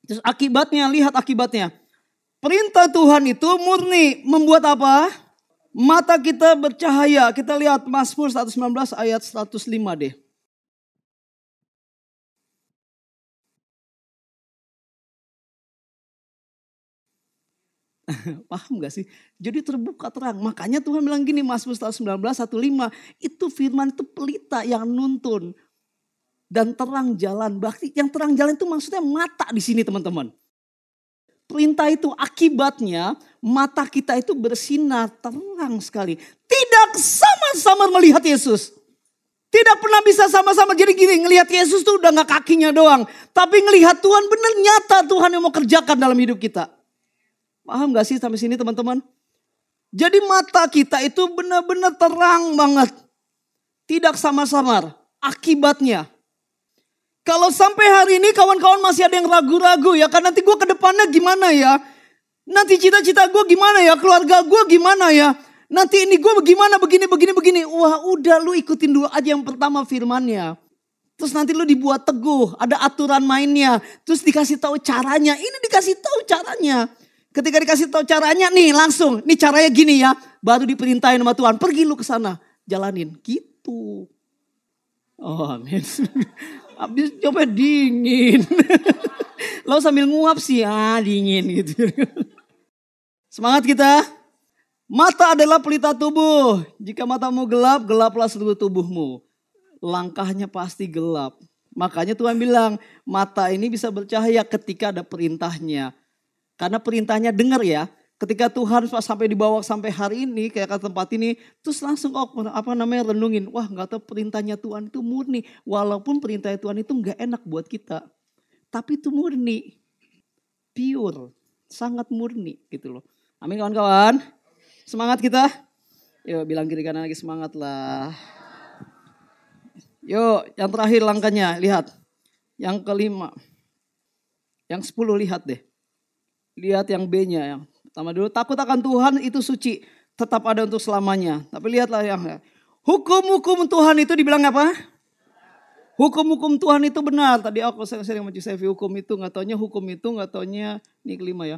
Terus akibatnya, lihat akibatnya. Perintah Tuhan itu murni. Membuat apa? Mata kita bercahaya. Kita lihat Mazmur 119 ayat 105 deh. (laughs) Paham gak sih? Jadi terbuka terang. Makanya Tuhan bilang gini Mazmur 119 15 itu firman itu pelita yang nuntun dan terang jalan. Berarti yang terang jalan itu maksudnya mata di sini teman-teman. Perintah itu akibatnya mata kita itu bersinar terang sekali. Tidak sama-sama melihat Yesus. Tidak pernah bisa sama-sama. Jadi gini, ngelihat Yesus tuh udah gak kakinya doang. Tapi ngelihat Tuhan benar nyata Tuhan yang mau kerjakan dalam hidup kita. Paham gak sih sampai sini teman-teman? Jadi mata kita itu benar-benar terang banget. Tidak sama-sama. Akibatnya kalau sampai hari ini kawan-kawan masih ada yang ragu-ragu ya, kan nanti gue ke depannya gimana ya? Nanti cita-cita gue gimana ya? Keluarga gue gimana ya? Nanti ini gue bagaimana begini, begini, begini. Wah udah lu ikutin dulu aja yang pertama firmannya. Terus nanti lu dibuat teguh, ada aturan mainnya. Terus dikasih tahu caranya, ini dikasih tahu caranya. Ketika dikasih tahu caranya nih langsung, nih caranya gini ya. Baru diperintahin sama Tuhan, pergi lu ke sana, jalanin. Gitu. Oh amin. (laughs) Habis coba dingin. (laughs) Lo sambil nguap sih, ah dingin gitu. (laughs) Semangat kita. Mata adalah pelita tubuh. Jika matamu gelap, gelaplah seluruh tubuhmu. Langkahnya pasti gelap. Makanya Tuhan bilang, mata ini bisa bercahaya ketika ada perintahnya. Karena perintahnya dengar ya. Ketika Tuhan sampai dibawa sampai hari ini kayak ke tempat ini, terus langsung oh, apa namanya renungin, wah nggak tahu perintahnya Tuhan itu murni, walaupun perintah Tuhan itu nggak enak buat kita, tapi itu murni, pure, sangat murni gitu loh. Amin kawan-kawan, semangat kita. Yuk bilang kiri kanan lagi semangat lah. Yuk yang terakhir langkahnya lihat, yang kelima, yang sepuluh lihat deh, lihat yang B-nya yang Pertama dulu, takut akan Tuhan itu suci. Tetap ada untuk selamanya. Tapi lihatlah yang hukum-hukum Tuhan itu dibilang apa? Hukum-hukum Tuhan itu benar. Tadi aku sering sama Sevi hukum itu nggak taunya hukum itu nggak taunya ini kelima ya.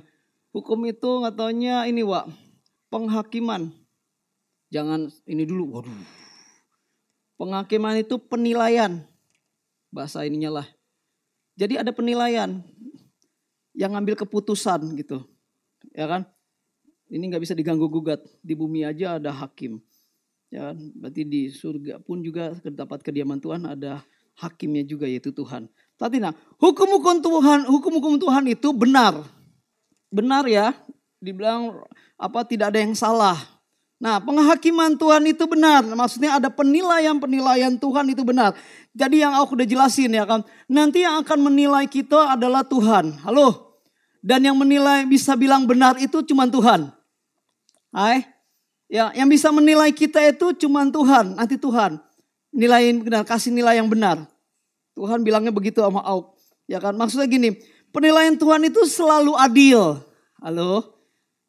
Hukum itu nggak taunya ini wa penghakiman. Jangan ini dulu. Waduh. Penghakiman itu penilaian. Bahasa ininya lah. Jadi ada penilaian yang ngambil keputusan gitu ya kan? Ini nggak bisa diganggu gugat. Di bumi aja ada hakim. Ya, kan? berarti di surga pun juga terdapat kediaman Tuhan ada hakimnya juga yaitu Tuhan. Tapi nah, hukum-hukum Tuhan, hukum-hukum Tuhan itu benar. Benar ya, dibilang apa tidak ada yang salah. Nah, penghakiman Tuhan itu benar. Maksudnya ada penilaian-penilaian Tuhan itu benar. Jadi yang aku udah jelasin ya kan. Nanti yang akan menilai kita adalah Tuhan. Halo? Dan yang menilai bisa bilang benar itu cuma Tuhan. Hai. Ya, yang bisa menilai kita itu cuma Tuhan, nanti Tuhan. Nilaiin benar, kasih nilai yang benar. Tuhan bilangnya begitu sama Auk. Ya kan? Maksudnya gini, penilaian Tuhan itu selalu adil. Halo?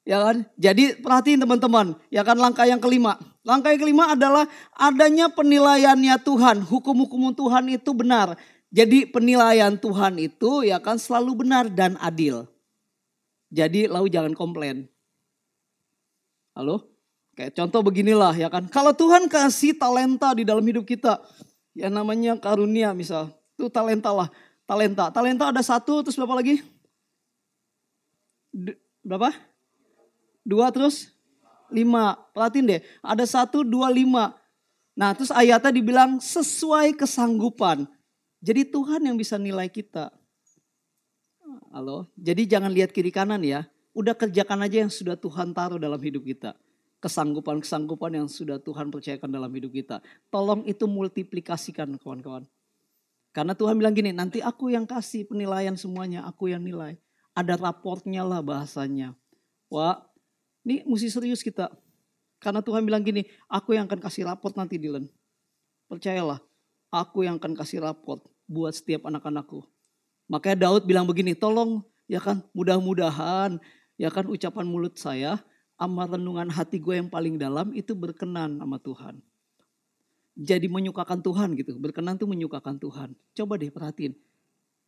Ya kan? Jadi perhatiin teman-teman, ya kan langkah yang kelima. Langkah yang kelima adalah adanya penilaiannya Tuhan. Hukum-hukum Tuhan itu benar. Jadi penilaian Tuhan itu ya kan selalu benar dan adil. Jadi lau jangan komplain. Halo? Kayak contoh beginilah ya kan. Kalau Tuhan kasih talenta di dalam hidup kita. Ya namanya karunia misal. Itu talenta lah. Talenta. Talenta ada satu terus berapa lagi? D berapa? Dua terus? Lima. Perhatiin deh. Ada satu, dua, lima. Nah terus ayatnya dibilang sesuai kesanggupan. Jadi Tuhan yang bisa nilai kita. Halo. Jadi jangan lihat kiri kanan ya. Udah kerjakan aja yang sudah Tuhan taruh dalam hidup kita. Kesanggupan-kesanggupan yang sudah Tuhan percayakan dalam hidup kita. Tolong itu multiplikasikan kawan-kawan. Karena Tuhan bilang gini, nanti aku yang kasih penilaian semuanya, aku yang nilai. Ada raportnya lah bahasanya. Wah, ini mesti serius kita. Karena Tuhan bilang gini, aku yang akan kasih raport nanti Dylan. Percayalah, aku yang akan kasih raport buat setiap anak-anakku. Makanya Daud bilang begini, tolong ya kan mudah-mudahan ya kan ucapan mulut saya amal renungan hati gue yang paling dalam itu berkenan sama Tuhan. Jadi menyukakan Tuhan gitu. Berkenan tuh menyukakan Tuhan. Coba deh perhatiin.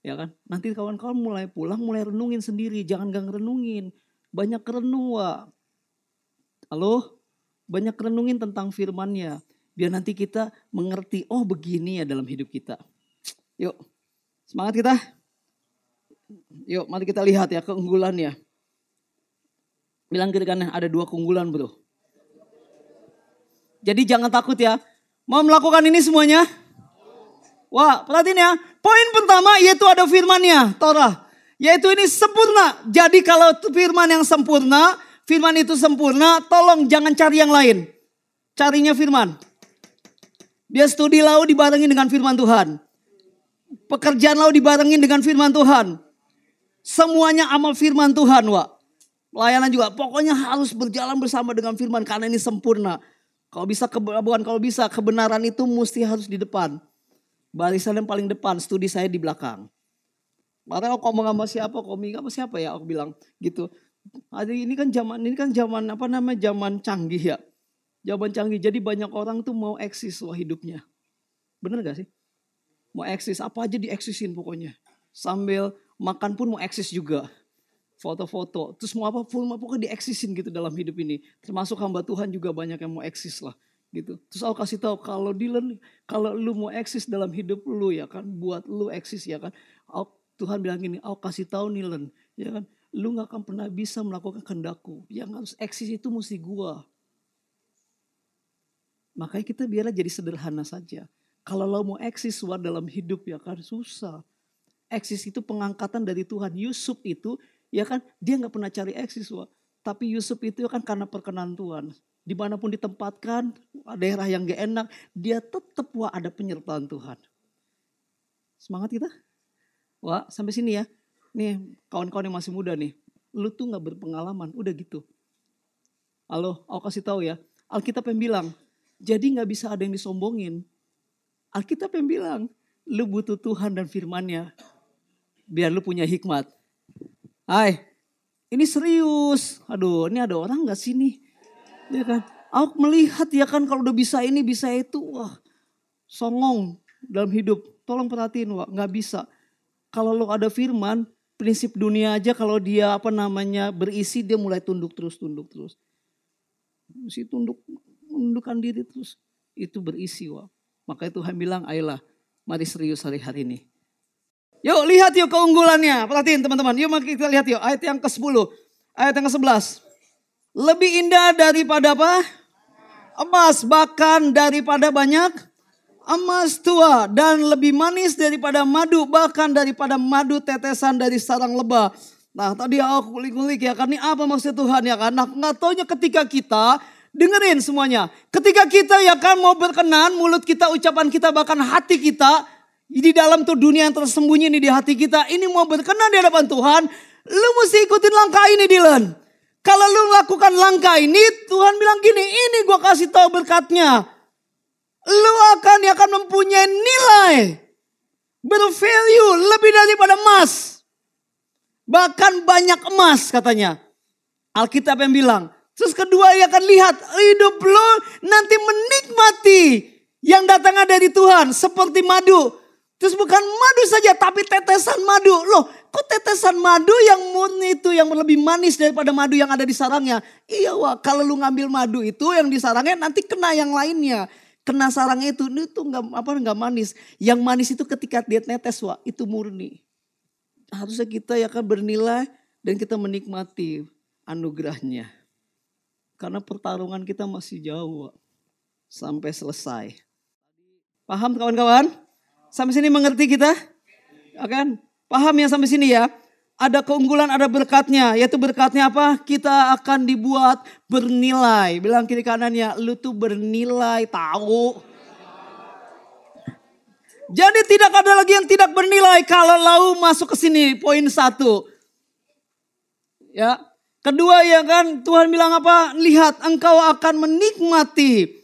Ya kan? Nanti kawan-kawan mulai pulang mulai renungin sendiri. Jangan gang renungin. Banyak renung. Halo? banyak renungin tentang firmannya. Biar nanti kita mengerti, oh begini ya dalam hidup kita. Yuk, semangat kita. Yuk, mari kita lihat ya keunggulannya. Bilang kanan, ada dua keunggulan bro. Jadi jangan takut ya. Mau melakukan ini semuanya? Wah, perhatiin ya. Poin pertama yaitu ada firmannya, Torah. Yaitu ini sempurna. Jadi kalau firman yang sempurna, firman itu sempurna, tolong jangan cari yang lain. Carinya firman. Dia studi lau dibarengin dengan firman Tuhan. Pekerjaan lau dibarengin dengan firman Tuhan. Semuanya amal firman Tuhan, Wak. Pelayanan juga, pokoknya harus berjalan bersama dengan firman karena ini sempurna. Kalau bisa, bukan kalau bisa, kebenaran itu mesti harus di depan. Barisan yang paling depan, studi saya di belakang. Makanya aku ngomong sama siapa, komik apa siapa ya, aku bilang gitu. Hari ini kan zaman ini kan zaman apa namanya zaman canggih ya. Zaman canggih. Jadi banyak orang tuh mau eksis loh hidupnya. Bener gak sih? Mau eksis apa aja dieksisin pokoknya. Sambil makan pun mau eksis juga. Foto-foto. Terus mau apa pun pokoknya dieksisin gitu dalam hidup ini. Termasuk hamba Tuhan juga banyak yang mau eksis lah gitu. Terus aku kasih tahu kalau Dylan kalau lu mau eksis dalam hidup lu ya kan, buat lu eksis ya kan. Aku, Tuhan bilang gini, aku kasih tahu Dylan ya kan, lu nggak akan pernah bisa melakukan kehendakku. Yang harus eksis itu mesti gua. Makanya kita biarlah jadi sederhana saja. Kalau lo mau eksis war dalam hidup ya kan susah. Eksis itu pengangkatan dari Tuhan. Yusuf itu ya kan dia nggak pernah cari eksis wah. Tapi Yusuf itu ya kan karena perkenan Tuhan di mana pun ditempatkan, daerah yang gak enak, dia tetap wah ada penyertaan Tuhan. Semangat kita? Wah sampai sini ya. Nih kawan-kawan yang masih muda nih, lu tuh gak berpengalaman, udah gitu. Halo, aku kasih tahu ya. Alkitab yang bilang, jadi gak bisa ada yang disombongin. Alkitab yang bilang, lu butuh Tuhan dan firmannya. Biar lu punya hikmat. Hai, ini serius. Aduh, ini ada orang gak sini? Ya kan? Aku melihat ya kan kalau udah bisa ini bisa itu, wah songong dalam hidup. Tolong perhatiin, wah nggak bisa. Kalau lo ada firman, prinsip dunia aja kalau dia apa namanya berisi dia mulai tunduk terus, tunduk terus. Si tunduk, tundukkan diri terus. Itu berisi, wah. Maka Tuhan bilang, ayolah mari serius hari-hari ini. Yuk lihat yuk keunggulannya. Perhatiin teman-teman. Yuk mari kita lihat yuk ayat yang ke-10. Ayat yang ke-11. Lebih indah daripada apa? Emas, bahkan daripada banyak emas tua dan lebih manis daripada madu, bahkan daripada madu tetesan dari sarang lebah. Nah tadi aku kulik-kulik ya kan ini apa maksud Tuhan ya kan. Nah nggak taunya ketika kita dengerin semuanya. Ketika kita ya kan mau berkenan mulut kita, ucapan kita bahkan hati kita. Di dalam tuh dunia yang tersembunyi ini di hati kita. Ini mau berkenan di hadapan Tuhan. Lu mesti ikutin langkah ini Dylan. Kalau lu lakukan langkah ini, Tuhan bilang gini, ini gue kasih tahu berkatnya. Lu akan akan mempunyai nilai bervalue lebih daripada emas. Bahkan banyak emas katanya. Alkitab yang bilang. Terus kedua ia akan lihat hidup lu nanti menikmati yang datangnya dari Tuhan seperti madu. Terus bukan madu saja tapi tetesan madu. Loh kok tetesan madu yang murni itu yang lebih manis daripada madu yang ada di sarangnya. Iya wah kalau lu ngambil madu itu yang di sarangnya nanti kena yang lainnya. Kena sarangnya itu itu nggak apa nggak manis. Yang manis itu ketika dia tetes wah itu murni. Harusnya kita ya kan bernilai dan kita menikmati anugerahnya. Karena pertarungan kita masih jauh wah. sampai selesai. Paham kawan-kawan? Sampai sini mengerti kita? Ya kan? Paham ya sampai sini ya? Ada keunggulan, ada berkatnya. Yaitu berkatnya apa? Kita akan dibuat bernilai. Bilang kiri kanannya, lu tuh bernilai tahu. Jadi tidak ada lagi yang tidak bernilai kalau lau masuk ke sini. Poin satu. Ya. Kedua ya kan Tuhan bilang apa? Lihat engkau akan menikmati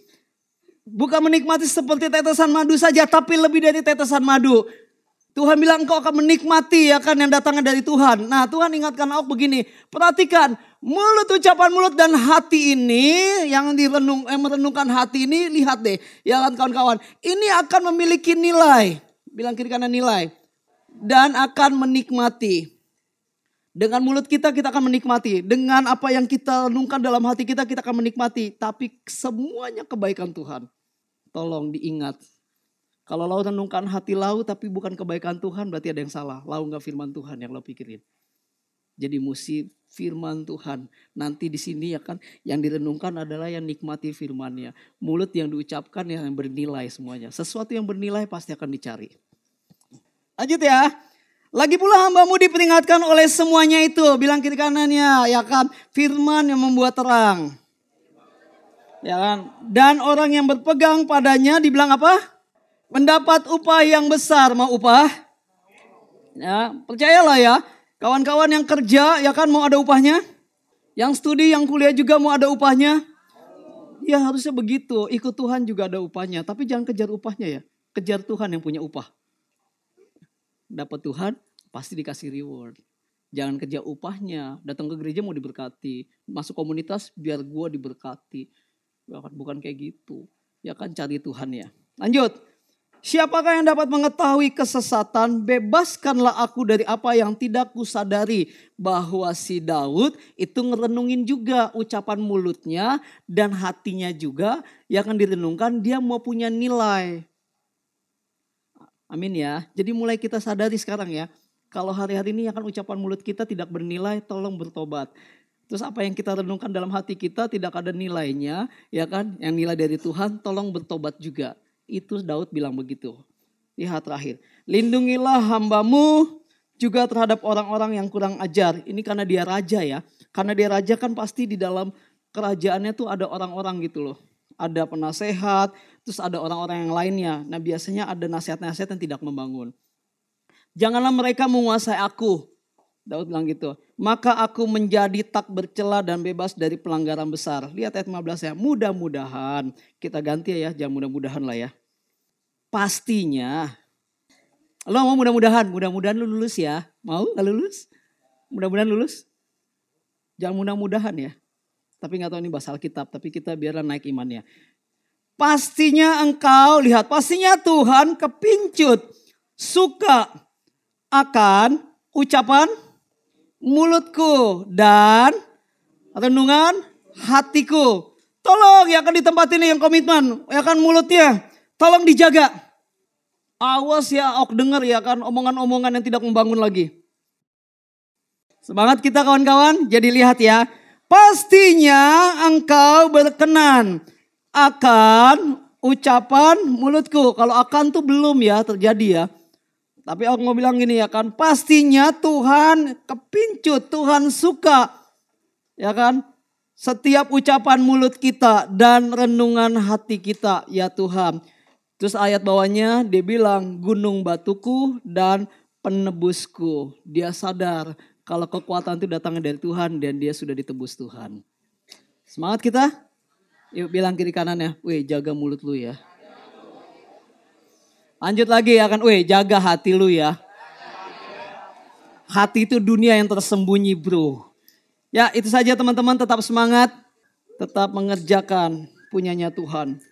Bukan menikmati seperti tetesan madu saja, tapi lebih dari tetesan madu. Tuhan bilang engkau akan menikmati ya kan yang datangnya dari Tuhan. Nah Tuhan ingatkan aku begini, perhatikan mulut ucapan mulut dan hati ini yang direnung, yang merenungkan hati ini lihat deh ya kan kawan-kawan. Ini akan memiliki nilai, bilang kiri kanan nilai dan akan menikmati Dengan mulut kita kita akan menikmati. Dengan apa yang kita renungkan dalam hati kita kita akan menikmati. Tapi semuanya kebaikan Tuhan. Tolong diingat. Kalau lau renungkan hati lau tapi bukan kebaikan Tuhan berarti ada yang salah. Lau nggak firman Tuhan yang lo pikirin. Jadi mesti firman Tuhan. Nanti di sini ya kan yang direnungkan adalah yang nikmati firmannya. Mulut yang diucapkan yang bernilai semuanya. Sesuatu yang bernilai pasti akan dicari. Lanjut ya. Lagi pula hambamu diperingatkan oleh semuanya itu. Bilang kiri kanannya ya kan. Firman yang membuat terang. Ya kan. Dan orang yang berpegang padanya dibilang apa? Mendapat upah yang besar. Mau upah? Ya, percayalah ya. Kawan-kawan yang kerja ya kan mau ada upahnya? Yang studi, yang kuliah juga mau ada upahnya? Ya harusnya begitu. Ikut Tuhan juga ada upahnya. Tapi jangan kejar upahnya ya. Kejar Tuhan yang punya upah dapat Tuhan, pasti dikasih reward. Jangan kerja upahnya, datang ke gereja mau diberkati, masuk komunitas biar gue diberkati. Bukan kayak gitu. Ya kan cari Tuhan ya. Lanjut. Siapakah yang dapat mengetahui kesesatan? Bebaskanlah aku dari apa yang tidak kusadari. Bahwa si Daud itu ngerenungin juga ucapan mulutnya dan hatinya juga. Yang akan direnungkan dia mau punya nilai. Amin ya. Jadi mulai kita sadari sekarang ya. Kalau hari-hari ini akan ucapan mulut kita tidak bernilai, tolong bertobat. Terus apa yang kita renungkan dalam hati kita tidak ada nilainya, ya kan? Yang nilai dari Tuhan, tolong bertobat juga. Itu Daud bilang begitu. Lihat terakhir. Lindungilah hambamu juga terhadap orang-orang yang kurang ajar. Ini karena dia raja ya. Karena dia raja kan pasti di dalam kerajaannya tuh ada orang-orang gitu loh ada penasehat, terus ada orang-orang yang lainnya. Nah biasanya ada nasihat-nasihat yang tidak membangun. Janganlah mereka menguasai aku. Daud bilang gitu. Maka aku menjadi tak bercela dan bebas dari pelanggaran besar. Lihat ayat 15 ya. Mudah-mudahan. Kita ganti ya. Jangan mudah-mudahan lah ya. Pastinya. Lo mau mudah-mudahan. Mudah-mudahan lu lulus ya. Mau gak lulus? Mudah-mudahan lulus. Jangan mudah-mudahan ya. Tapi nggak tahu ini bahasa Alkitab, tapi kita biarlah naik imannya. Pastinya engkau, lihat, pastinya Tuhan kepincut, suka akan ucapan mulutku dan renungan hatiku. Tolong ya kan di tempat ini yang komitmen, ya kan mulutnya, tolong dijaga. Awas ya, ok dengar ya kan omongan-omongan yang tidak membangun lagi. Semangat kita kawan-kawan, jadi lihat ya pastinya engkau berkenan akan ucapan mulutku. Kalau akan tuh belum ya terjadi ya. Tapi aku mau bilang gini ya kan, pastinya Tuhan kepincut, Tuhan suka. Ya kan? Setiap ucapan mulut kita dan renungan hati kita ya Tuhan. Terus ayat bawahnya dia bilang gunung batuku dan penebusku. Dia sadar kalau kekuatan itu datangnya dari Tuhan dan dia sudah ditebus Tuhan. Semangat kita? Yuk bilang kiri kanannya, weh jaga mulut lu ya. Lanjut lagi ya kan, weh jaga hati lu ya. Hati itu dunia yang tersembunyi bro. Ya itu saja teman-teman tetap semangat. Tetap mengerjakan punyanya Tuhan.